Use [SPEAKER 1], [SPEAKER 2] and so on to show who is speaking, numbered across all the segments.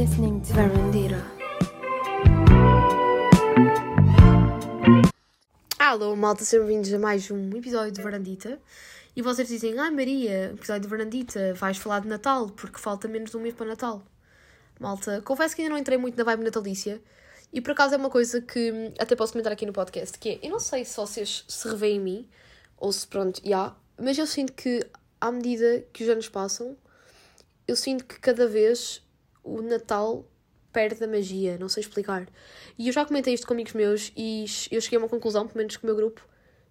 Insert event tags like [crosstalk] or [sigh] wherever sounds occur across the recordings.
[SPEAKER 1] listening to Verandira.
[SPEAKER 2] Alô, malta, sejam bem-vindos a mais um episódio de Varandita. E vocês dizem, ai Maria, episódio de Varandita, vais falar de Natal, porque falta menos de um mês para Natal. Malta, confesso que ainda não entrei muito na vibe natalícia. E por acaso é uma coisa que até posso comentar aqui no podcast, que é, eu não sei se vocês se revêem em mim, ou se pronto, já, yeah, mas eu sinto que à medida que os anos passam, eu sinto que cada vez o Natal perde a magia, não sei explicar. E eu já comentei isto com amigos meus e eu cheguei a uma conclusão, pelo menos com o meu grupo,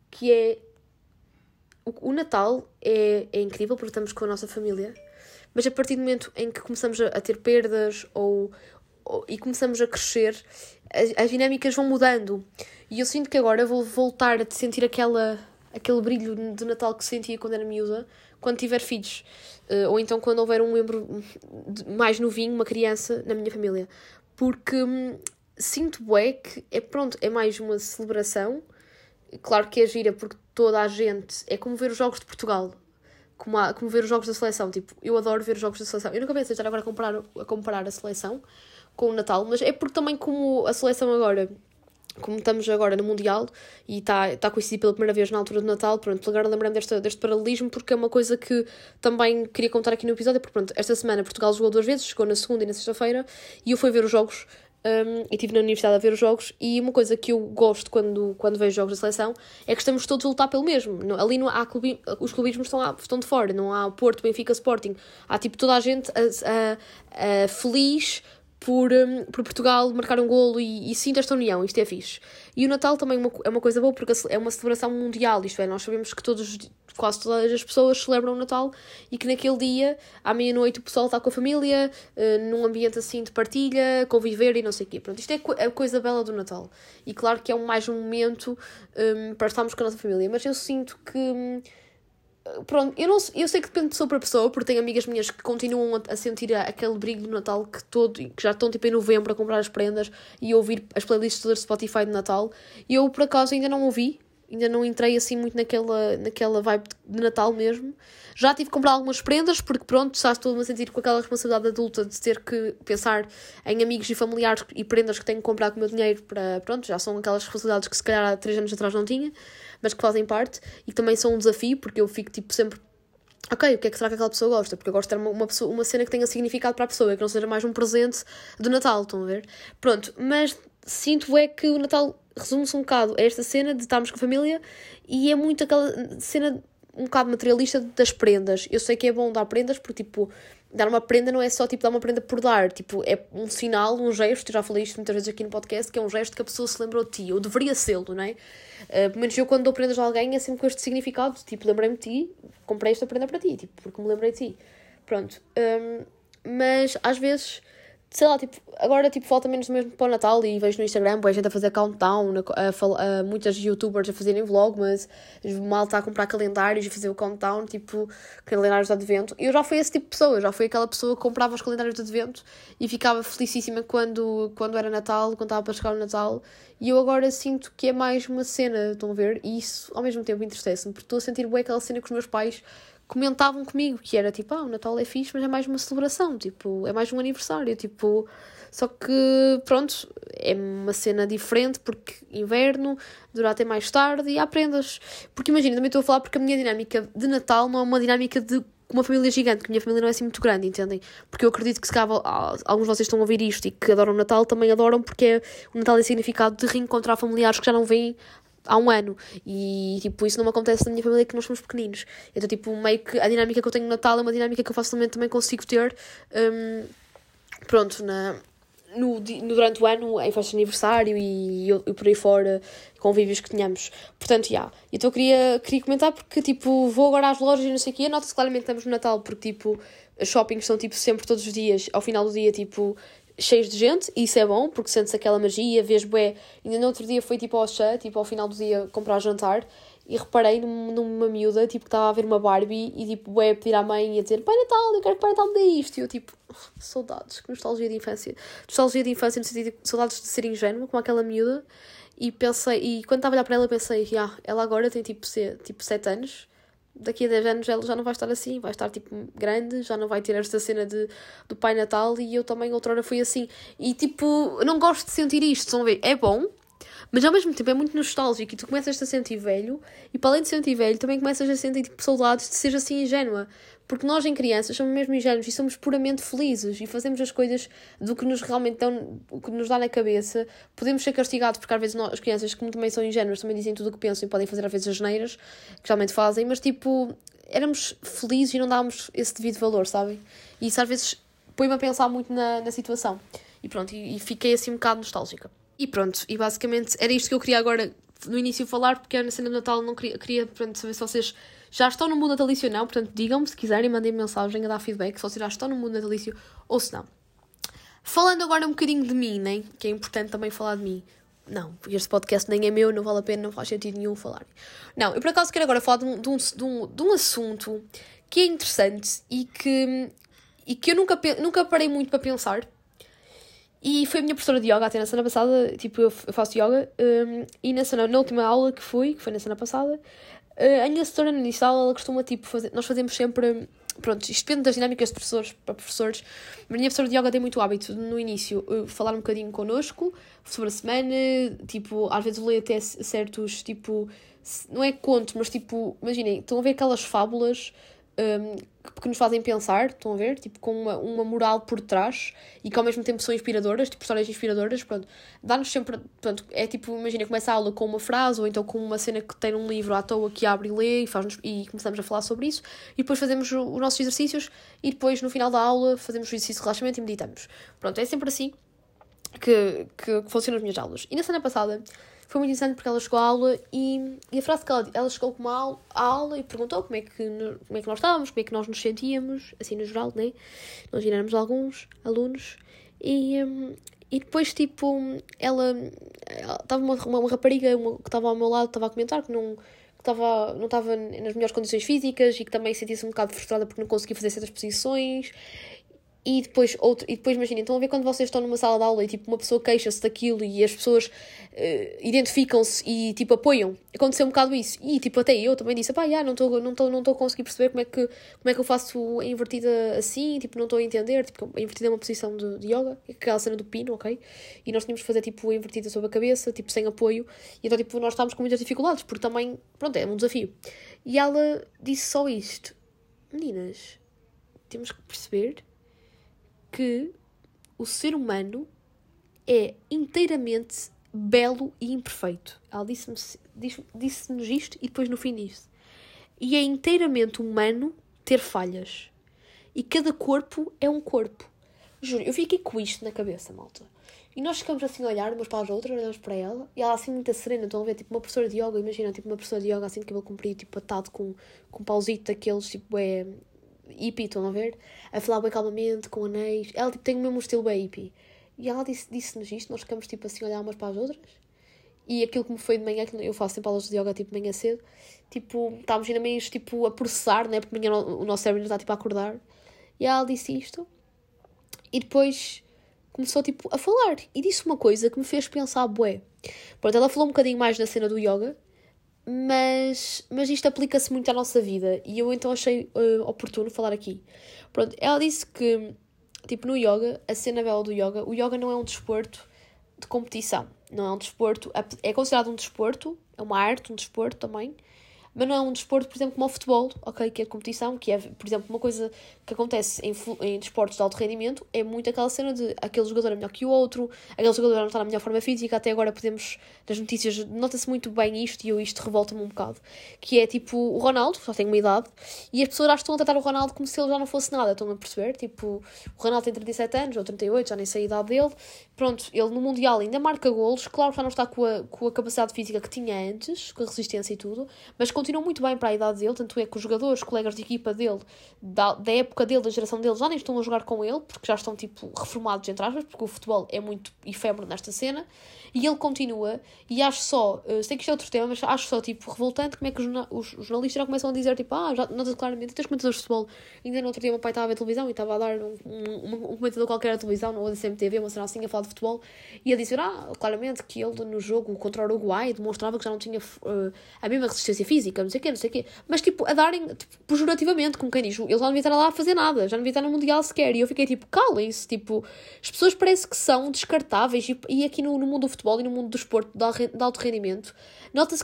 [SPEAKER 2] que é o, Natal é, é incrível porque estamos com a nossa família, mas a partir do momento em que começamos a, a ter perdas ou, ou, e começamos a crescer, as, as dinâmicas vão mudando. E eu sinto que agora vou voltar a sentir aquela, aquele brilho de Natal que sentia quando era miúda, quando tiver filhos. Uh, ou então quando houver um membro mais novinho, uma criança, na minha família. Porque hum, sinto bué que é pronto, é mais uma celebração. Claro que é gira porque toda a gente. É como ver os jogos de Portugal. Como, há, como ver os jogos da seleção. Tipo, eu adoro ver os jogos da seleção. Eu nunca pensei estar agora a comparar, a comparar a seleção com o Natal, mas é porque também como a seleção agora como estamos agora no Mundial e está tá a coincidir pela primeira vez na altura do Natal, pronto, agora lembrando deste, deste paralelismo porque é uma coisa que também queria contar aqui no episódio, porque pronto, esta semana Portugal jogou duas vezes, chegou na segunda e na sexta-feira, e eu fui ver os jogos um, e estive na universidade a ver os jogos e uma coisa que eu gosto quando, quando vejo jogos da seleção é que estamos todos a lutar pelo mesmo. ali não há clubi, os clubismos estão, estão de fora, não há Porto, Benfica, Sporting. Há tipo toda a gente a, a, a feliz por, um, por Portugal marcar um golo e, e sinto esta união, isto é fixe. E o Natal também é uma, é uma coisa boa porque é uma celebração mundial, isto é, nós sabemos que todos, quase todas as pessoas celebram o Natal e que naquele dia, à meia-noite, o pessoal está com a família, uh, num ambiente assim de partilha, conviver e não sei o quê. Pronto, isto é a coisa bela do Natal. E claro que é mais um momento um, para estarmos com a nossa família, mas eu sinto que. Pronto, eu, não, eu sei que depende de pessoa para pessoa, porque tenho amigas minhas que continuam a, sentir aquele brilho do Natal que, todo, que já estão tipo em novembro a comprar as prendas e ouvir as playlists de Spotify de Natal. E eu, por acaso, ainda não ouvi, ainda não entrei assim muito naquela, naquela vibe de Natal mesmo. Já tive que comprar algumas prendas, porque pronto, já estou-me a sentir com aquela responsabilidade adulta de ter que pensar em amigos e familiares e prendas que tenho que comprar com o meu dinheiro para, pronto, já são aquelas responsabilidades que se calhar há três anos atrás não tinha mas que fazem parte e também são um desafio, porque eu fico tipo sempre ok, o que é que será que aquela pessoa gosta? Porque eu gosto de ter uma, uma, pessoa, uma cena que tenha significado para a pessoa, que não seja mais um presente do Natal, estão a ver? Pronto, mas sinto é que o Natal resume-se um bocado a esta cena de estarmos com a família e é muito aquela cena um bocado materialista das prendas. Eu sei que é bom dar prendas porque, tipo, dar uma prenda não é só tipo dar uma prenda por dar, tipo, é um sinal, um gesto, já falei isto muitas vezes aqui no podcast, que é um gesto que a pessoa se lembrou de ti, ou deveria ser, não é? Uh, pelo menos eu quando dou prendas a alguém é sempre com este significado, tipo, lembrei-me de ti, comprei esta prenda para ti, tipo, porque me lembrei de ti. Pronto. Um, mas às vezes sei lá, tipo, agora tipo, falta menos mesmo para o Natal e vejo no Instagram a gente a fazer countdown, a, a, a, muitas youtubers a fazerem vlog, mas mal está a comprar calendários e fazer o countdown, tipo, calendários de advento. Eu já fui esse tipo de pessoa, eu já fui aquela pessoa que comprava os calendários de advento e ficava felicíssima quando, quando era Natal, quando estava para chegar o Natal. E eu agora sinto que é mais uma cena, estão a ver? E isso ao mesmo tempo entristece-me, porque estou a sentir bem aquela cena com os meus pais comentavam comigo que era tipo, ah, o Natal é fixe, mas é mais uma celebração, tipo, é mais um aniversário, tipo, só que pronto, é uma cena diferente porque inverno, dura até mais tarde e há prendas. Porque imagina, também estou a falar porque a minha dinâmica de Natal não é uma dinâmica de uma família gigante, que a minha família não é assim muito grande, entendem? Porque eu acredito que se calhar alguns de vocês estão a ouvir isto e que adoram o Natal, também adoram porque é, o Natal é significado de reencontrar familiares que já não vêm há um ano. E, tipo, isso não me acontece na minha família que nós somos pequeninos. Então, tipo, meio que a dinâmica que eu tenho no Natal é uma dinâmica que eu facilmente também consigo ter, um, pronto, na, no, durante o ano, em festa de aniversário e, e, por aí fora, convívios que tenhamos. Portanto, já. Yeah. Então, eu queria, queria comentar porque, tipo, vou agora às lojas e não sei o quê. Nota-se claramente que estamos no Natal porque, tipo, shoppings são, tipo, sempre todos os dias, ao final do dia, tipo, cheios de gente, e isso é bom, porque sentes aquela magia, vês bué. Ainda no outro dia foi tipo ao chá, tipo ao final do dia comprar jantar, e reparei numa miúda, tipo, que estava a ver uma Barbie, e tipo, bué pedir à mãe e a dizer, Pai Natal, eu quero que Pai Natal me dê isto. E eu tipo, [laughs] saudades, que nostalgia de infância. Nostalgia de infância no sentido de saudades de ser ingênua, como aquela miúda. E pensei, e quando estava a olhar para ela pensei, ah, ela agora tem tipo, ser, tipo 7 anos, daqui a 10 anos ela já não vai estar assim, vai estar tipo grande, já não vai ter esta cena de, do Pai Natal e eu também outrora fui assim. E tipo, não gosto de sentir isto, estão a ver? É bom, mas ao mesmo tempo é muito nostálgico e tu começas a sentir velho e para além de sentir velho também começas a sentir tipo, saudades de ser assim ingênua. Porque nós, em crianças, somos mesmo ingênuos e somos puramente felizes e fazemos as coisas do que nos realmente dão, o que nos dá na cabeça. Podemos ser castigados porque às vezes nós, as crianças, como também são ingênuas, também dizem tudo o que pensam e podem fazer às vezes as neiras, que geralmente fazem, mas tipo, éramos felizes e não dávamos esse devido valor, sabem? E isso às vezes põe-me a pensar muito na, na situação. E pronto, e, e fiquei assim um bocado nostálgica. E pronto, e basicamente era isto que eu queria agora no início falar, porque na cena de Natal não queria, queria pronto, saber se vocês já estão no mundo natalício ou não, portanto digam-me se quiserem, mandem mensagem a dar feedback se vocês já estão no mundo natalício ou se não. Falando agora um bocadinho de mim, né? que é importante também falar de mim. Não, porque este podcast nem é meu, não vale a pena, não faz sentido nenhum falar. Não, eu por acaso quero agora falar de um, de um, de um, de um assunto que é interessante e que, e que eu nunca, nunca parei muito para pensar. E foi a minha professora de yoga até na semana passada, tipo, eu faço yoga, um, e na, semana, na última aula que fui, que foi na semana passada, Uh, a minha assessora no início ela costuma, tipo, fazer, nós fazemos sempre, pronto, isto depende das dinâmicas de professores para professores, mas a minha professora de yoga tem muito hábito, no início, uh, falar um bocadinho connosco, sobre a semana, tipo, às vezes lê até certos, tipo, não é contos, mas tipo, imaginem, estão a ver aquelas fábulas um, que nos fazem pensar, estão a ver? Tipo, com uma, uma moral por trás e que ao mesmo tempo são inspiradoras, tipo, histórias inspiradoras, pronto. Dá-nos sempre, pronto, é tipo, imagina, começa a aula com uma frase ou então com uma cena que tem num livro à toa que abre e lê e, faz e começamos a falar sobre isso e depois fazemos os nossos exercícios e depois no final da aula fazemos o exercício de relaxamento e meditamos. Pronto, é sempre assim que, que, que funcionam as minhas aulas. E na semana passada foi muito interessante porque ela chegou à aula e, e a frase que ela ela chegou com aula, à aula e perguntou como é, que, como é que nós estávamos, como é que nós nos sentíamos, assim no geral, né? Nós éramos alguns alunos e, um, e depois, tipo, ela estava uma, uma, uma, rapariga uma, que estava ao meu lado, estava a comentar que não que estava, não estava nas melhores condições físicas e que também sentia-se um bocado frustrada porque não conseguia fazer certas posições e depois, outro, e depois imaginem, estão a ver quando vocês estão numa sala de aula e tipo uma pessoa queixa-se daquilo e as pessoas uh, identificam-se e tipo apoiam. Aconteceu um bocado isso. E tipo, até eu também disse, pá, yeah, não estou não tô, não tô a conseguir perceber como é, que, como é que eu faço a invertida assim, tipo, não estou a entender. Tipo, a invertida é uma posição de, de yoga, aquela cena do pino, ok? E nós tínhamos que fazer tipo a invertida sobre a cabeça, tipo, sem apoio. E então, tipo, nós estávamos com muitas dificuldades, porque também, pronto, é um desafio. E ela disse só isto: Meninas, temos que perceber que o ser humano é inteiramente belo e imperfeito. Ela disse-nos disse, isto e depois no fim disse. E é inteiramente humano ter falhas. E cada corpo é um corpo. Juro, eu fiquei com isto na cabeça, malta. E nós ficamos assim a olhar umas para as outras, olhamos para ela, e ela assim muito serena, estão a ver, tipo uma professora de yoga, imagina, tipo uma professora de yoga assim de cabelo comprido, tipo atado com, com um daqueles, tipo é hippie, estão a ver? A falar bem calmamente, com anéis. Ela tipo, tem o mesmo estilo bem hippie. E ela disse-nos disse isto, nós ficamos tipo assim a olhar umas para as outras. E aquilo que me foi de manhã, que eu faço sempre aulas de yoga tipo de manhã cedo, tipo, estávamos ainda meio tipo a processar, né? Porque manhã o nosso cérebro está tipo a acordar. E ela disse isto. E depois começou tipo a falar. E disse uma coisa que me fez pensar, bué. Pronto, ela falou um bocadinho mais na cena do yoga, mas, mas isto aplica-se muito à nossa vida e eu então achei uh, oportuno falar aqui. Pronto, ela disse que, tipo, no yoga, a cena bela do yoga, o yoga não é um desporto de competição, não é um desporto, é considerado um desporto, é uma arte, um desporto também, mas não é um desporto, por exemplo, como o futebol, ok, que é competição, que é, por exemplo, uma coisa que acontece em, em desportos de alto rendimento, é muito aquela cena de aquele jogador é melhor que o outro, aquele jogador não está na melhor forma física, até agora podemos, nas notícias, nota-se muito bem isto, e eu isto revolta-me um bocado, que é tipo, o Ronaldo, só tem uma idade, e as pessoas já estão a tratar o Ronaldo como se ele já não fosse nada, estão a perceber? Tipo, o Ronaldo tem 37 anos, ou 38, já nem sei a idade dele, pronto, ele no Mundial ainda marca golos, claro que já não está com a, com a capacidade física que tinha antes, com a resistência e tudo, mas continuam muito bem para a idade dele, tanto é que os jogadores, colegas de equipa dele, da, da época dele, da geração dele, já nem estão a jogar com ele, porque já estão, tipo, reformados, entre aspas, porque o futebol é muito efêmero nesta cena, e ele continua, e acho só, uh, sei que isto é outro tema, mas acho só, tipo, revoltante como é que os, os, jornalistas já começam a dizer, tipo, ah, já nota claramente, tens comentadores de futebol, ainda no outro dia o meu pai estava a ver televisão e estava a dar um, um, um comentador qualquer à televisão, ou da CMTV, uma cena assim, a falar de futebol, e a dizer, ah, claramente que ele no jogo contra o Uruguai demonstrava que já não tinha uh, a mesma resistência física, física, não sei o quê, não sei o quê. Mas, tipo, a darem, tipo, pejorativamente, como quem diz, ele já não devia estar lá a fazer nada, já não devia estar no Mundial sequer. E eu fiquei tipo, calem-se, tipo, as pessoas parece que são descartáveis. E, e aqui no, no, mundo do futebol e no mundo do esporte de alto rendimento, nota-se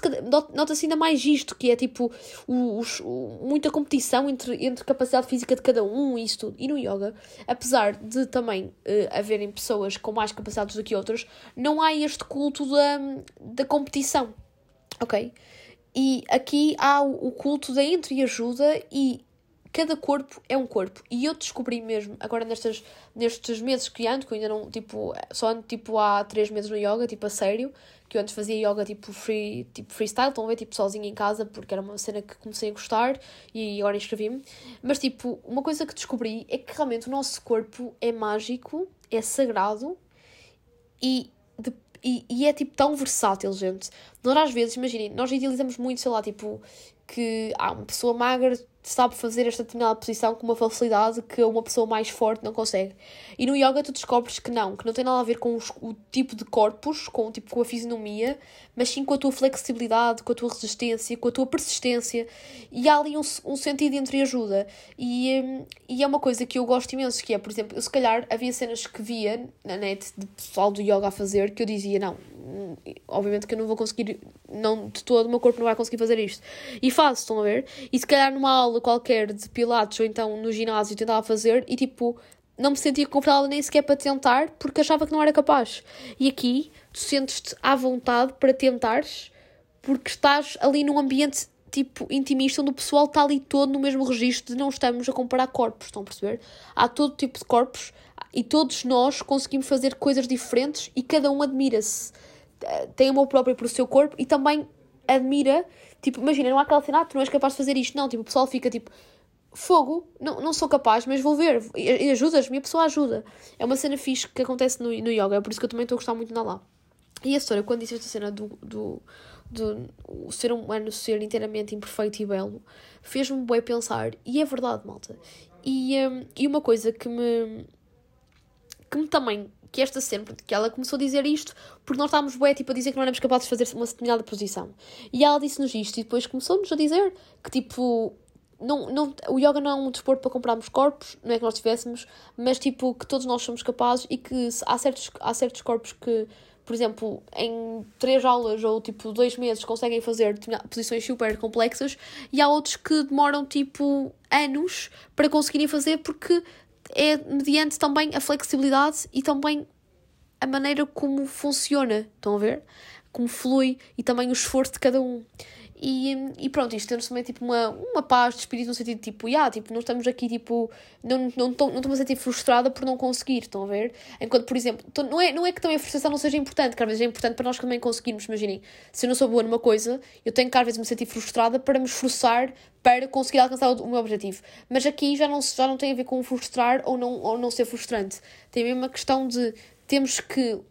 [SPEAKER 2] nota ainda mais isto, que é tipo, os, o, muita competição entre, entre capacidade física de cada um e isso tudo. E no yoga, apesar de também uh, haverem pessoas com mais capacidades do que outras, não há este culto da, da competição. Ok? E aqui há o, culto da entreajuda e cada corpo é um corpo. E eu descobri mesmo, agora nestes, nestes meses que ando, que eu ainda não, tipo, só ando tipo há três meses no yoga, tipo a sério, que eu antes fazia yoga tipo, free, tipo freestyle, estão a ver, tipo sozinha em casa, porque era uma cena que comecei a gostar e agora inscrevi-me. Mas tipo, uma coisa que descobri é que realmente o nosso corpo é mágico, é sagrado e de e, e, é tipo tão versátil, gente. Nós às vezes, imaginem, nós idealizamos muito, sei lá, tipo, que há uma pessoa magra sabe fazer esta determinada posição com uma facilidade que uma pessoa mais forte não consegue. E no yoga tu descobres que não, que não tem nada a ver com os, o tipo de corpos, com, tipo, com a fisionomia, mas sim com a tua flexibilidade, com a tua resistência, com a tua persistência. E há ali um, um sentido entre ajuda. E, hum, e é uma coisa que eu gosto imenso, que é, por exemplo, eu se calhar havia cenas que via na net de pessoal do yoga a fazer que eu dizia, não, obviamente que eu não vou conseguir, não, de todo o meu corpo não vai conseguir fazer isto. E faço, estão a ver? E se calhar numa aula qualquer de pilates ou então no ginásio tentava fazer e tipo, não me sentia confortável nem sequer para tentar porque achava que não era capaz. E aqui tu sentes-te à vontade para tentares porque estás ali num ambiente tipo intimista onde o pessoal está ali todo no mesmo registro de não estamos a comparar corpos, estão a perceber? Há todo tipo de corpos e todos nós conseguimos fazer coisas diferentes e cada um admira-se tem amor próprio pelo seu corpo e também admira, tipo, imagina, não há aquela cena, ah, tu não és capaz de fazer isto, não, tipo, o pessoal fica tipo, fogo, não, não sou capaz, mas vou ver, e, ajudas-me, a pessoa ajuda. É uma cena fixe que acontece no, no yoga, é por isso que eu também estou a gostar muito de lá. E a história, quando disse esta cena do, do, do o ser humano ser inteiramente imperfeito e belo, fez-me bem pensar, e é verdade, malta. E, um, e uma coisa que me, que me também que esta sempre, que ela começou a dizer isto porque nós estávamos bué, tipo, a dizer que não éramos capazes de fazer uma determinada posição. E ela disse-nos isto e depois começou-nos a dizer que, tipo, não, não, o yoga não é um desporto para comprarmos corpos, não é que nós tivéssemos, mas, tipo, que todos nós somos capazes e que há certos, há certos corpos que, por exemplo, em três aulas ou, tipo, dois meses conseguem fazer posições super complexas e há outros que demoram, tipo, anos para conseguirem fazer porque é mediante também a flexibilidade e também a maneira como funciona, estão a ver? Como flui e também o esforço de cada um. E, e pronto, isto temos também tipo uma, uma paz de espírito no sentido tipo, yeah, tipo, não estamos aqui tipo, não, não, não, não estamos a sentir frustrada por não conseguir, estão a ver? Enquanto, por exemplo, não é, não é que também a frustração não seja importante, que às vezes é importante para nós também conseguirmos, imaginem, se eu não sou boa numa coisa, eu tenho que às vezes me sentir frustrada para me esforçar para conseguir alcançar o, o meu objetivo. Mas aqui já não, já não tem a ver com frustrar ou não, ou não ser frustrante. Tem mesmo a questão de temos que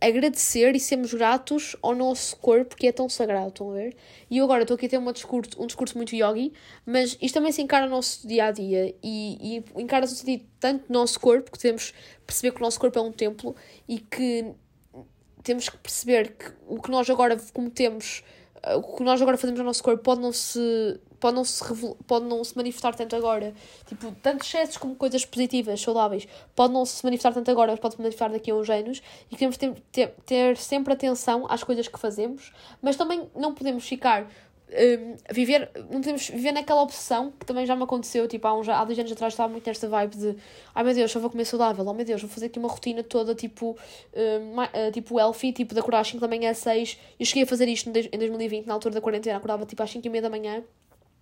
[SPEAKER 2] agradecer e sermos gratos ao nosso corpo que é tão sagrado, estão a ver? E eu agora estou aqui a ter uma discurso, um discurso muito yogi, mas isto também se encara no nosso dia a dia e, e encara-se no sentido tanto do nosso corpo, que devemos perceber que o nosso corpo é um templo e que temos que perceber que o que nós agora cometemos, o que nós agora fazemos no nosso corpo pode não se pode não, se pode não se manifestar tanto agora. Tipo, tanto excessos como coisas positivas, saudáveis, pode não se manifestar tanto agora, mas pode se manifestar daqui a uns anos. E queremos ter, ter, ter sempre atenção às coisas que fazemos, mas também não podemos ficar um, viver, não podemos viver naquela obsessão que também já me aconteceu, tipo, há, uns, há dois anos atrás estava muito nesta vibe de ai meu Deus, só vou comer saudável, oh meu Deus, vou fazer aqui uma rotina toda tipo, um, uh, tipo healthy, tipo de acordar às 5 da manhã às 6. Eu cheguei a fazer isto em 2020, na altura da quarentena, acordava tipo às 5 e meia da manhã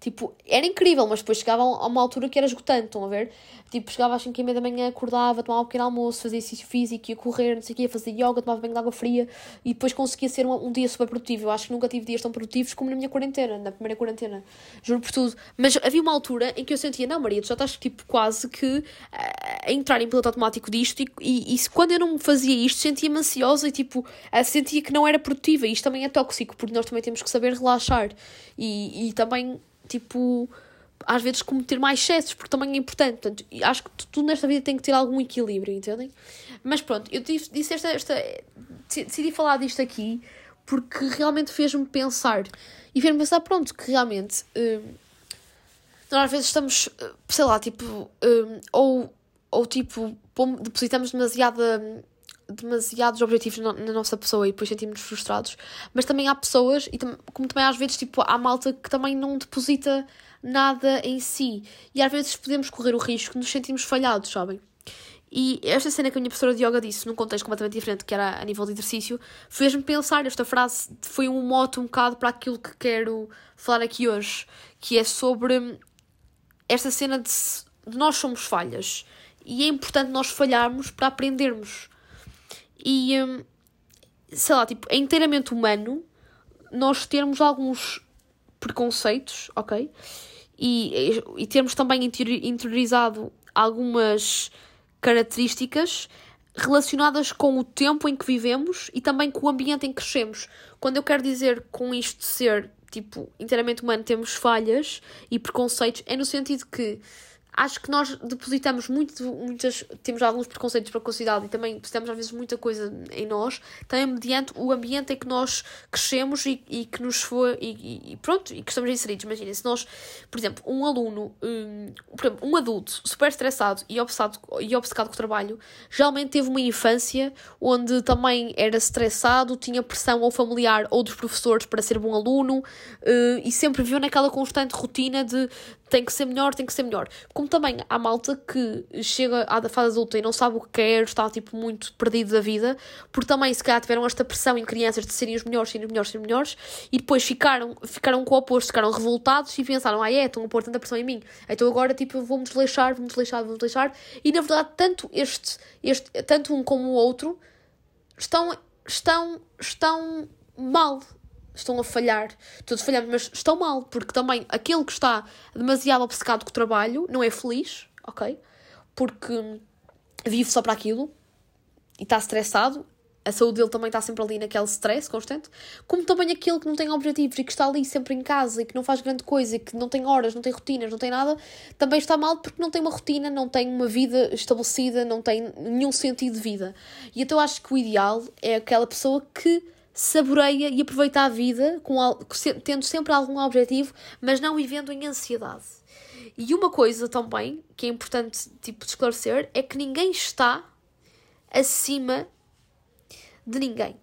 [SPEAKER 2] Tipo, era incrível, mas depois chegava a uma altura que era esgotante, estão a ver? Tipo, chegava às 5 e meia da manhã, acordava, tomava um pequeno almoço, fazia exercício físico, ia correr, não sei o quê, ia fazer yoga, tomava banho de água fria e depois conseguia ser um, um dia super produtivo. Eu acho que nunca tive dias tão produtivos como na minha quarentena, na primeira quarentena. Juro por tudo. Mas havia uma altura em que eu sentia, não, Maria, tu já estás tipo quase que a entrar em piloto automático disto e, e, e quando eu não fazia isto sentia-me ansiosa e tipo, sentia que não era produtiva. E isto também é tóxico, porque nós também temos que saber relaxar e, e também tipo, às vezes cometer mais excessos, porque também é importante. Portanto, acho que tudo nesta vida tem que ter algum equilíbrio, entendem? Mas pronto, eu disse esta, esta decidi falar disto aqui porque realmente fez-me pensar. E fez-me pensar, pronto, que realmente. Hum, nós às vezes estamos, sei lá, tipo. Hum, ou, ou tipo, depositamos demasiada demasiados objetivos na, na, nossa pessoa e depois sentimos-nos frustrados. Mas também há pessoas, e como também às vezes tipo, há malta que também não deposita nada em si. E às vezes podemos correr o risco de nos sentirmos falhados, sabem? E esta cena que a minha professora de yoga disse, num contexto completamente diferente, que era a nível de exercício, fez-me pensar. Esta frase foi um mote um bocado para aquilo que quero falar aqui hoje, que é sobre esta cena de, de nós somos falhas. E é importante nós falharmos para aprendermos. E, hum, sei lá, tipo, é inteiramente humano nós termos alguns preconceitos, ok? E, e termos também interiorizado algumas características relacionadas com o tempo em que vivemos e também com o ambiente em que crescemos. Quando eu quero dizer com isto ser, tipo, inteiramente humano, temos falhas e preconceitos, é no sentido que acho que nós depositamos muito, muitas, temos alguns preconceitos para a sociedade e também depositamos às vezes muita coisa em nós, também mediante o ambiente em que nós crescemos e, e que nos foi, e, e, pronto, e que estamos inseridos. Imaginem, se nós, por exemplo, um aluno, um, por exemplo, um adulto super estressado e obcecado, e obcecado com o trabalho, geralmente teve uma infância onde também era estressado, tinha pressão ou familiar ou dos professores para ser bom aluno uh, e sempre viveu naquela constante rotina de tem que ser melhor, tem que ser melhor. Como também há malta que chega à fase adulta e não sabe o que quer, está tipo muito perdido da vida, porque também se calhar tiveram esta pressão em crianças de serem os melhores, serem os melhores, serem os melhores, e depois ficaram, ficaram com o oposto, ficaram revoltados e pensaram, ah é, estão a pôr tanta pressão em mim, então agora tipo vou-me desleixar, vou-me desleixar, vou-me desleixar, e na verdade tanto este, este, tanto um como o outro estão, estão, estão mal, estão a falhar, todos falhamos, mas estão mal, porque também aquele que está demasiado obcecado com o trabalho não é feliz, ok? Porque vive só para aquilo e está estressado, a saúde dele também está sempre ali naquele stress constante, como também aquele que não tem objetivos e que está ali sempre em casa e que não faz grande coisa e que não tem horas, não tem rotinas, não tem nada, também está mal porque não tem uma rotina, não tem uma vida estabelecida, não tem nenhum sentido de vida. E então acho que o ideal é aquela pessoa que saboreia e aproveita a vida com, tendo sempre algum objetivo, mas não vivendo em ansiedade. E uma coisa também que é importante tipo, esclarecer é que ninguém está acima de ninguém,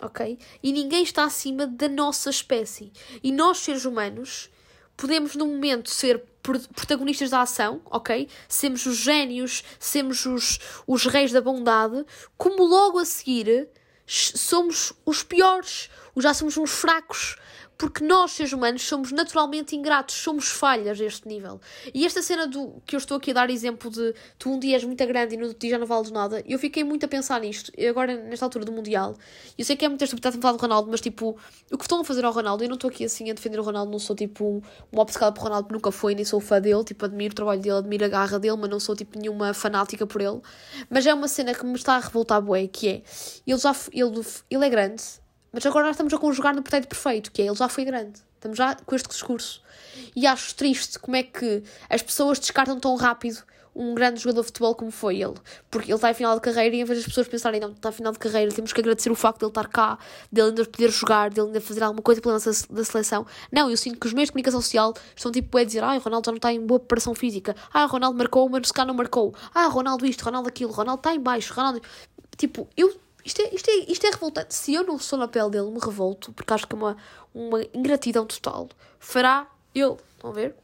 [SPEAKER 2] ok? E ninguém está acima da nossa espécie. E nós, seres humanos, podemos num momento ser protagonistas da ação, ok? Sermos os génios, sermos os, os reis da bondade, como logo a seguir somos os piores, já somos uns fracos, porque nós, seres humanos, somos naturalmente ingratos, somos falhas a este nível. E esta cena do que eu estou aqui a dar exemplo de tu um dia és muito grande e no outro dia já não vales nada, eu fiquei muito a pensar nisto, agora nesta altura do Mundial. Eu sei que é muito a falar do Ronaldo, mas tipo, o que estão a fazer ao Ronaldo, eu não estou aqui assim a defender o Ronaldo, não sou tipo uma obcecada por Ronaldo, nunca foi, nem sou fã dele, tipo, admiro o trabalho dele, admiro a garra dele, mas não sou tipo nenhuma fanática por ele. Mas é uma cena que me está a revoltar, bué, que é, ele já, ele, ele é grande, mas agora nós estamos a conjugar no pretérito perfeito, que é ele já foi grande. Estamos já com este discurso. E acho triste como é que as pessoas descartam tão rápido um grande jogador de futebol como foi ele. Porque ele está em final de carreira e em vez das pessoas pensarem, não, está em final de carreira, temos que agradecer o facto de ele estar cá, dele ainda poder jogar, dele ainda fazer alguma coisa pela nossa da seleção. Não, eu sinto que os meios de comunicação social estão tipo a dizer, ah, o Ronaldo já não está em boa preparação física. Ah, o Ronaldo marcou, mas se cá não marcou. Ah, Ronaldo isto, Ronaldo aquilo, Ronaldo está em baixo, Ronaldo... Tipo, eu isto é, isto, é, isto é revoltante. Se eu não sou na pele dele, me revolto, porque acho que é uma, uma ingratidão total. Fará ele. Estão a ver?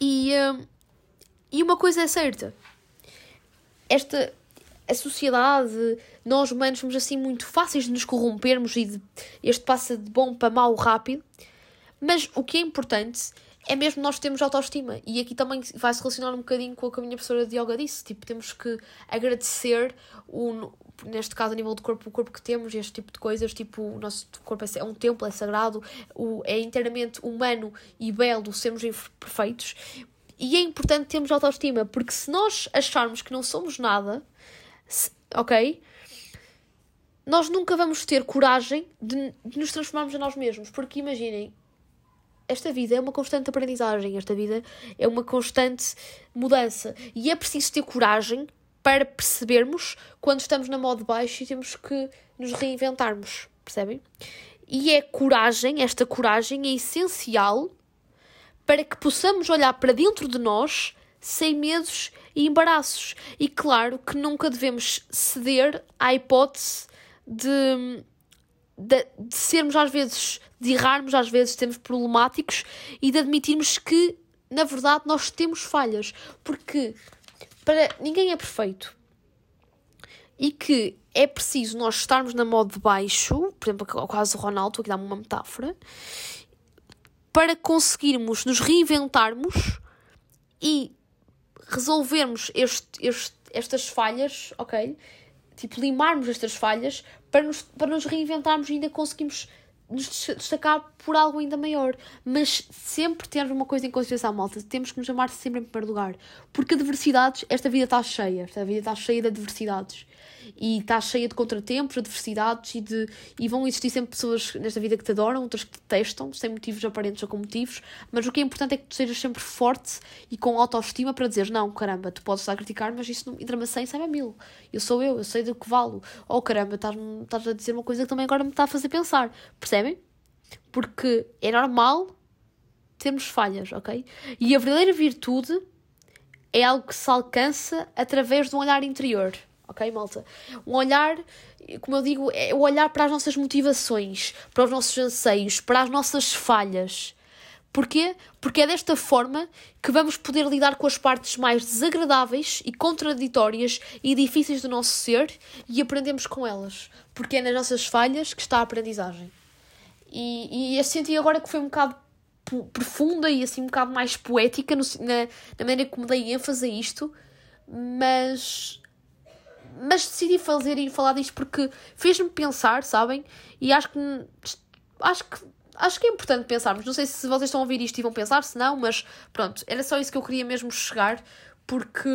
[SPEAKER 2] E, um, e uma coisa é certa. Esta, a sociedade, nós humanos somos assim muito fáceis de nos corrompermos e de, este passa de bom para mau rápido. Mas o que é importante é mesmo nós termos autoestima. E aqui também vai se relacionar um bocadinho com o que a minha professora de yoga disse. Tipo, temos que agradecer o, neste caso a nível do corpo, o corpo que temos, este tipo de coisas, tipo, o nosso corpo é, é um templo, é sagrado, o, é inteiramente humano e belo, sermos imperfeitos. E é importante termos autoestima, porque se nós acharmos que não somos nada, se, ok? Nós nunca vamos ter coragem de, de nos transformarmos em nós mesmos, porque imaginem, esta vida é uma constante aprendizagem, esta vida é uma constante mudança e é preciso ter coragem para percebermos quando estamos na modo baixo e temos que nos reinventarmos. percebem? E é coragem, esta coragem é essencial para que possamos olhar para dentro de nós sem medos e embaraços. E claro que nunca devemos ceder à hipótese de, de, de sermos às vezes, de errarmos às vezes, sermos problemáticos e de admitirmos que, na verdade, nós temos falhas. Porque para ninguém é perfeito. E que é preciso nós estarmos na modo de baixo, por exemplo, o caso do Ronaldo, aqui dá uma metáfora, para conseguirmos nos reinventarmos e resolvermos este, este, estas falhas, ok? Tipo, limarmos estas falhas para nos, para nos reinventarmos e ainda conseguimos nos destacar por algo ainda maior. Mas sempre termos uma coisa em consideração, malta. Temos que nos amar sempre em primeiro lugar. Porque adversidades, esta vida está cheia. Esta vida está cheia de adversidades e está cheia de contratempos, adversidades e, de, e vão existir sempre pessoas nesta vida que te adoram, outras que te detestam, sem motivos aparentes ou com motivos, mas o que é importante é que tu sejas sempre forte e com autoestima para dizer não, caramba, tu podes estar a criticar, mas isso entra-me a 100, sai a mil. Eu sou eu, eu sei do que valo. Oh caramba, estás a dizer uma coisa que também agora me está a fazer pensar. Percebem? Porque é normal termos falhas, ok? E a verdadeira virtude é algo que se alcança através de um olhar interior ok, malta? Um olhar, como eu digo, é o olhar para as nossas motivações, para os nossos anseios, para as nossas falhas. Porquê? Porque é desta forma que vamos poder lidar com as partes mais desagradáveis e contraditórias e difíceis do nosso ser e aprendemos com elas. Porque é nas nossas falhas que está a aprendizagem. E, e eu senti agora que foi um bocado profunda e assim um bocado mais poética no, na, na maneira como dei ênfase a isto, mas mas decidi fazer e falar disto porque fez-me pensar, sabem? E acho que acho que acho que é importante pensarmos. Não sei se vocês estão a ouvir isto e vão pensar, se não, mas pronto, era só isso que eu queria mesmo chegar, porque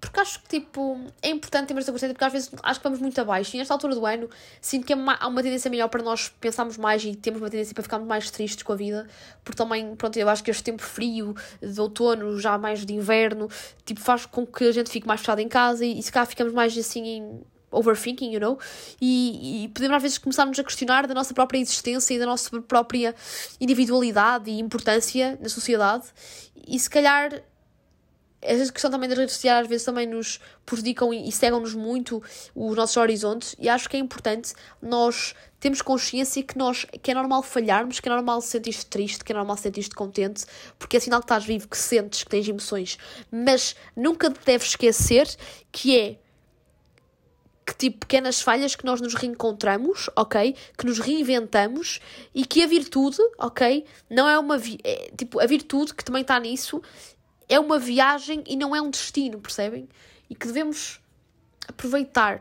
[SPEAKER 2] porque acho que tipo, é importante termos esta consciência, porque às vezes acho que vamos muito abaixo. E nesta altura do ano sinto que é há uma tendência melhor para nós pensarmos mais e temos uma tendência para ficarmos mais tristes com a vida, porque também, pronto, eu acho que este tempo frio de outono, já mais de inverno, tipo, faz com que a gente fique mais fechado em casa e, e se cá ficamos mais assim em overthinking, you know? E, e podemos às vezes começar-nos a questionar da nossa própria existência e da nossa própria individualidade e importância na sociedade. E se calhar essa questão também das redes sociais às vezes também nos prejudicam e, cegam-nos muito os nossos horizontes e acho que é importante nós termos consciência que nós que é normal falharmos, que é normal sentir-te triste, que é normal sentir-te contente, porque é sinal que estás vivo, que sentes, que tens emoções, mas nunca deves esquecer que é que tipo pequenas falhas que nós nos reencontramos, ok? Que nos reinventamos e que a virtude, ok? Não é uma vi é, tipo a virtude que também está nisso é uma viagem e não é um destino, percebem? E que devemos aproveitar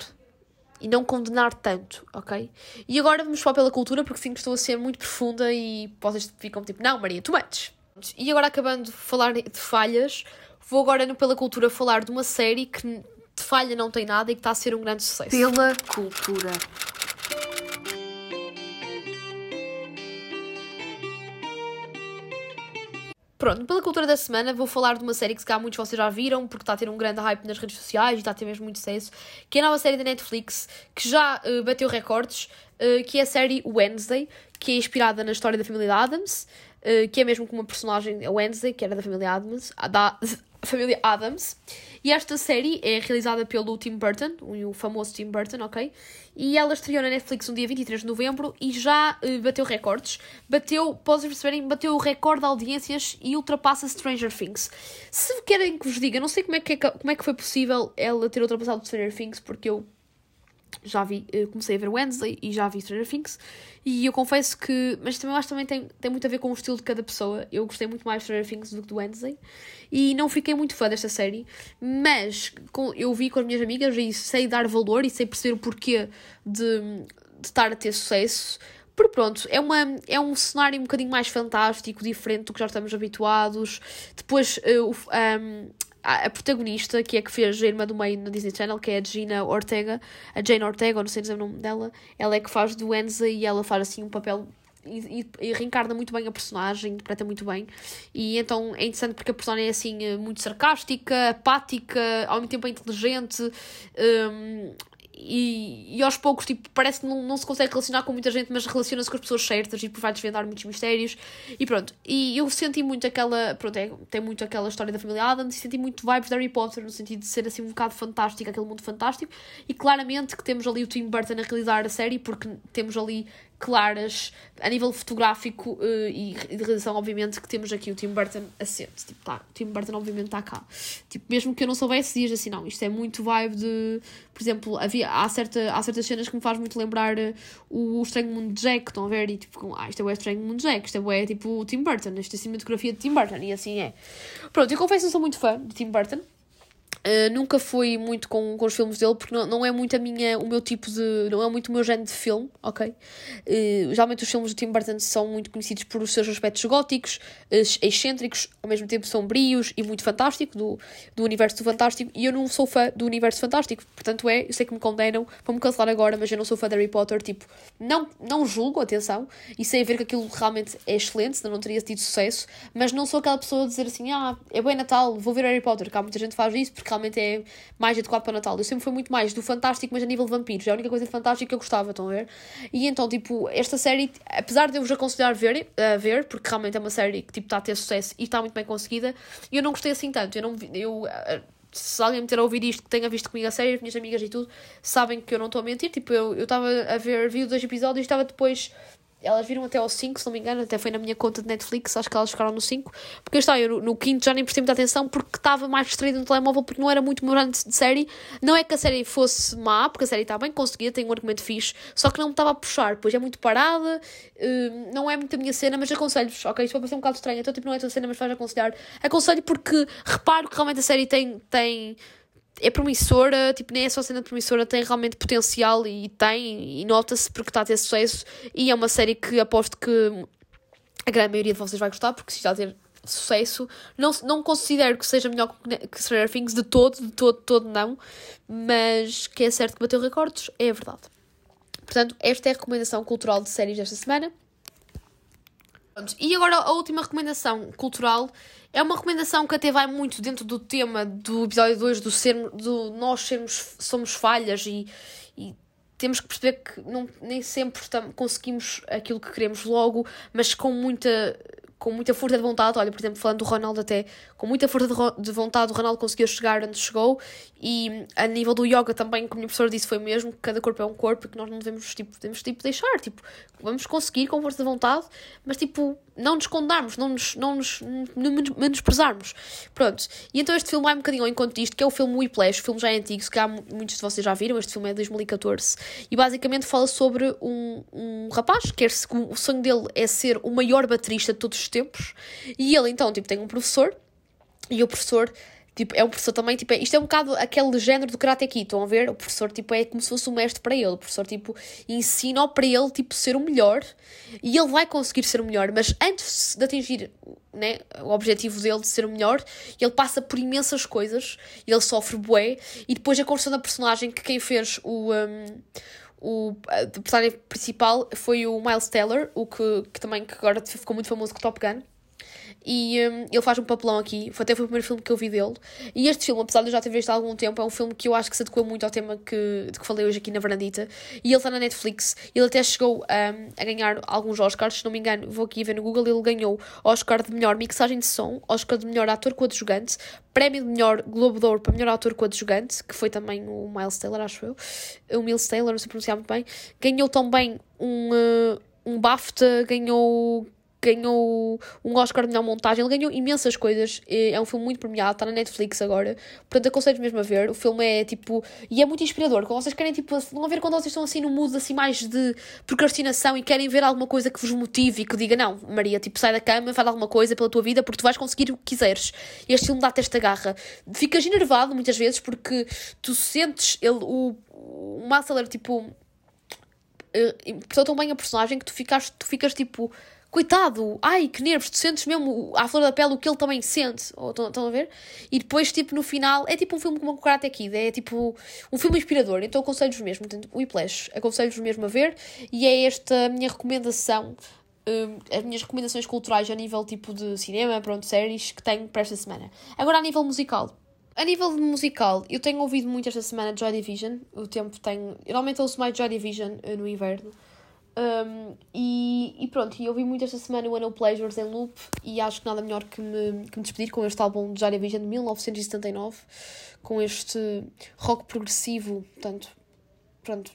[SPEAKER 2] e não condenar tanto, ok? E agora vamos falar pela cultura, porque sinto que estou a ser muito profunda e vocês ficam tipo, não, Maria, tu metes. E agora, acabando de falar de falhas, vou agora no Pela Cultura falar de uma série que de falha não tem nada e que está a ser um grande sucesso.
[SPEAKER 1] Pela Cultura.
[SPEAKER 2] Pronto, pela cultura da semana vou falar de uma série que se calhar muitos vocês já viram, porque está a ter um grande hype nas redes sociais e está a ter mesmo muito sucesso, que é a nova série da Netflix, que já uh, bateu recordes, uh, que é a série Wednesday, que é inspirada na história da família Adams, uh, que é mesmo com uma personagem, a Wednesday, que era da família Adams, da, [laughs] família Adams. E esta série é realizada pelo Tim Burton, o famoso Tim Burton, ok? E ela estreou na Netflix no dia 23 de novembro e já uh, bateu recordes. Bateu, podem perceberem, bateu o recorde de audiências e ultrapassa Stranger Things. Se querem que vos diga, não sei como é que, é, como é que foi possível ela ter ultrapassado Stranger Things, porque eu já vi, comecei a ver Wednesday e já vi Stranger Things e eu confesso que, mas também acho que também tem, tem muito a ver com o estilo de cada pessoa. Eu gostei muito mais de Stranger Things do que do Wednesday e não fiquei muito fã desta série, mas com, eu vi com as minhas amigas e sei dar valor e sei perceber o porquê de, de estar a ter sucesso. Porque pronto, é, uma, é um cenário um bocadinho mais fantástico, diferente do que já estamos habituados. Depois, uh, um, a, protagonista, que é que fez a irmã do meio na Disney Channel, que é a Gina Ortega, a Jane Ortega, não sei dizer o nome dela, ela é que faz do Wednesday e ela faz assim um papel e, e, e, reencarna muito bem a personagem, interpreta muito bem. E então é interessante porque a personagem é assim muito sarcástica, apática, ao mesmo tempo é inteligente. Um, e, e aos poucos, tipo, parece que não, não se consegue relacionar com muita gente, mas relaciona-se com as pessoas certas e vai desvendar muitos mistérios. E pronto. E eu senti muito aquela. Pronto, é, tem muito aquela história da família Adams e senti muito vibes de Harry Potter, no sentido de ser assim um bocado fantástico, aquele mundo fantástico. E claramente que temos ali o Tim Burton a realizar a série, porque temos ali claras a nível fotográfico uh, e de realização, obviamente, que temos aqui o Tim Burton assente. Tipo, tá, o Tim Burton, obviamente, está cá. Tipo, mesmo que eu não soubesse, dias assim, não, isto é muito vibe de. Por exemplo, havia, há, certa, há certas cenas que me faz muito lembrar uh, o Estranho Mundo de Jack, estão a ver? E tipo, ah, isto é o Estranho Mundo de Jack, isto é, é tipo o Tim Burton, isto é cinematografia de Tim Burton, e assim é. Pronto, eu confesso que sou muito fã de Tim Burton. Uh, nunca fui muito com, com os filmes dele porque não, não é muito a minha, o meu tipo de. não é muito o meu género de filme, ok? Uh, geralmente os filmes do Tim Burton são muito conhecidos por os seus aspectos góticos, uh, excêntricos, ao mesmo tempo sombrios e muito fantástico, do, do universo do fantástico, e eu não sou fã do universo fantástico, portanto é, eu sei que me condenam, vão-me cancelar agora, mas eu não sou fã de Harry Potter, tipo, não, não julgo, atenção, e sei ver que aquilo realmente é excelente, senão não teria tido sucesso, mas não sou aquela pessoa a dizer assim, ah, é bem Natal, vou ver Harry Potter, que há muita gente que faz isso, porque realmente é mais adequado para Natal. Eu sempre fui muito mais do fantástico, mas a nível de vampiros. É a única coisa de fantástico que eu gostava, estão a ver? E então, tipo, esta série, apesar de eu vos aconselhar ver, a ver, porque realmente é uma série que tipo, está a ter sucesso e está muito bem conseguida, eu não gostei assim tanto. Eu não eu, se alguém me ter a ouvir isto, que tenha visto comigo a série, as minhas amigas e tudo, sabem que eu não estou a mentir. Tipo, eu estava a ver, vi dois episódios e estava depois elas viram até ao 5, se não me engano, até foi na minha conta de Netflix, acho que elas ficaram no 5. Porque está, eu no, no quinto já nem prestei muita atenção porque estava mais distraído no telemóvel porque não era muito morante de série. Não é que a série fosse má, porque a série está bem conseguida, tem um argumento fixe, só que não me estava a puxar, pois é muito parada, uh, não é muito a minha cena, mas aconselho-vos, ok? Isto vai parecer um bocado estranho, então tipo, não é a tua cena, mas vais aconselhar. Aconselho porque reparo que realmente a série tem. tem é promissora, tipo, nem é só cena promissora, tem realmente potencial e tem, e nota-se porque está a ter sucesso. E é uma série que aposto que a grande maioria de vocês vai gostar, porque se está a ter sucesso, não, não considero que seja melhor que Stranger Things de todo, de todo, de todo não, mas que é certo que bateu recordes, é verdade. Portanto, esta é a recomendação cultural de séries desta semana. E agora a última recomendação cultural é uma recomendação que até vai muito dentro do tema do episódio 2 do, ser, do nós sermos somos falhas e, e temos que perceber que não, nem sempre conseguimos aquilo que queremos logo, mas com muita com muita força de vontade, olha, por exemplo, falando do Ronaldo até, com muita força de, vontade, o Ronaldo conseguiu chegar onde chegou. E a nível do yoga também, como a professora disse, foi mesmo que cada corpo é um corpo e que nós não devemos, tipo, devemos, tipo, deixar, tipo, vamos conseguir com força de vontade, mas, tipo, não nos condenarmos, não nos, não nos menosprezarmos. Pronto, e então este filme vai um bocadinho ao encontro disto, que é o filme Whiplash, o filme já é antigo, se calhar muitos de vocês já viram, este filme é de 2014, e basicamente fala sobre um, um rapaz, que é, o sonho dele é ser o maior baterista de todos os tempos, e ele então, tipo, tem um professor, e o professor Tipo, é um professor também, tipo, é, isto é um bocado aquele género do Karate Kid, estão a ver? O professor, tipo, é como se fosse um mestre para ele. O professor, tipo, ensina para ele, tipo, ser o melhor. E ele vai conseguir ser o melhor, mas antes de atingir, né, o objetivo dele de ser o melhor, ele passa por imensas coisas. Ele sofre bué. E depois a construção da personagem, que quem fez o... Um, o personagem principal foi o Miles Teller, o que, que também que agora ficou muito famoso com Top Gun. E um, ele faz um papelão aqui, até foi o primeiro filme que eu vi dele. E este filme, apesar de eu já ter visto há algum tempo, é um filme que eu acho que se adequa muito ao tema que, de que falei hoje aqui na Varandita. E ele está na Netflix. Ele até chegou um, a ganhar alguns Oscars, se não me engano, vou aqui ver no Google. Ele ganhou Oscar de melhor mixagem de som, Oscar de melhor ator coadjuvante, prémio de melhor Globo de Ouro para melhor ator coadjuvante, que foi também o Miles Taylor, acho eu. O Miles Taylor, não sei pronunciar muito bem. Ganhou também um. Uh, um BAFTA, ganhou ganhou um Oscar de melhor montagem, ele ganhou imensas coisas, é um filme muito premiado, está na Netflix agora, portanto aconselho mesmo a ver, o filme é tipo, e é muito inspirador, quando vocês querem tipo, vão a ver quando vocês estão assim no mood assim mais de procrastinação e querem ver alguma coisa que vos motive e que diga, não, Maria, tipo, sai da cama, faz alguma coisa pela tua vida porque tu vais conseguir o que quiseres, este filme dá-te esta garra, ficas enervado muitas vezes porque tu sentes ele, o, o Master, tipo, uh, tão bem a personagem que tu ficas, tu ficas tipo coitado, ai que nervos, tu sentes mesmo à flor da pele o que ele também sente, estão a ver? E depois, tipo, no final, é tipo um filme como o Karate Kid, é tipo um filme inspirador, então aconselho-vos mesmo, portanto, o Whiplash, aconselho-vos mesmo a ver, e é esta a minha recomendação, um, as minhas recomendações culturais a nível tipo de cinema, pronto, séries que tenho para esta semana. Agora a nível musical, A nível de musical, eu tenho ouvido muito esta semana Joy Division. O tempo tem. Eu normalmente ouço mais Joy Division uh, no inverno. Um, e, e pronto, e ouvi muito esta semana o Anno Pleasures em loop e acho que nada melhor que me, que me despedir com este álbum de Joy Division de 1979, com este rock progressivo, portanto, pronto,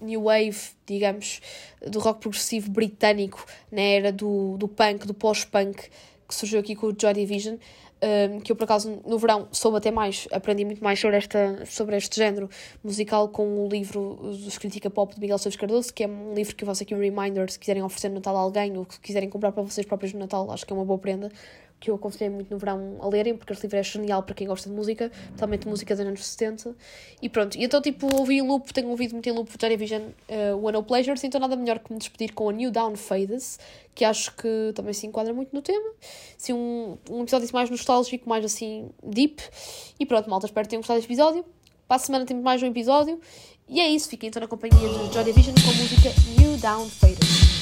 [SPEAKER 2] new wave, digamos, do rock progressivo britânico na era do, do punk, do pós-punk, que surgiu aqui com o Joy Division um, que eu por acaso no verão soube até mais, aprendi muito mais sobre, esta, sobre este género musical com o livro dos Crítica Pop de Miguel Sousa Cardoso, que é um livro que eu faço aqui um reminder se quiserem oferecer no Natal a alguém ou se quiserem comprar para vocês próprios no Natal, acho que é uma boa prenda que eu aconselhei muito no verão a lerem, porque este livro é genial para quem gosta de música, totalmente música dos anos 70. E pronto, e então tipo, ouvi em loop, tenho ouvido muito em loop o Television uh, One of Pleasures, então nada melhor que me despedir com a New Down Fades, que acho que também se enquadra muito no tema. Assim, um, um episódio mais nostálgico, mais assim, deep. E pronto, malta, espero que tenham gostado deste episódio. Para a semana temos mais um episódio. E é isso, fiquem então na companhia de Joy Division com a música New Down Fades.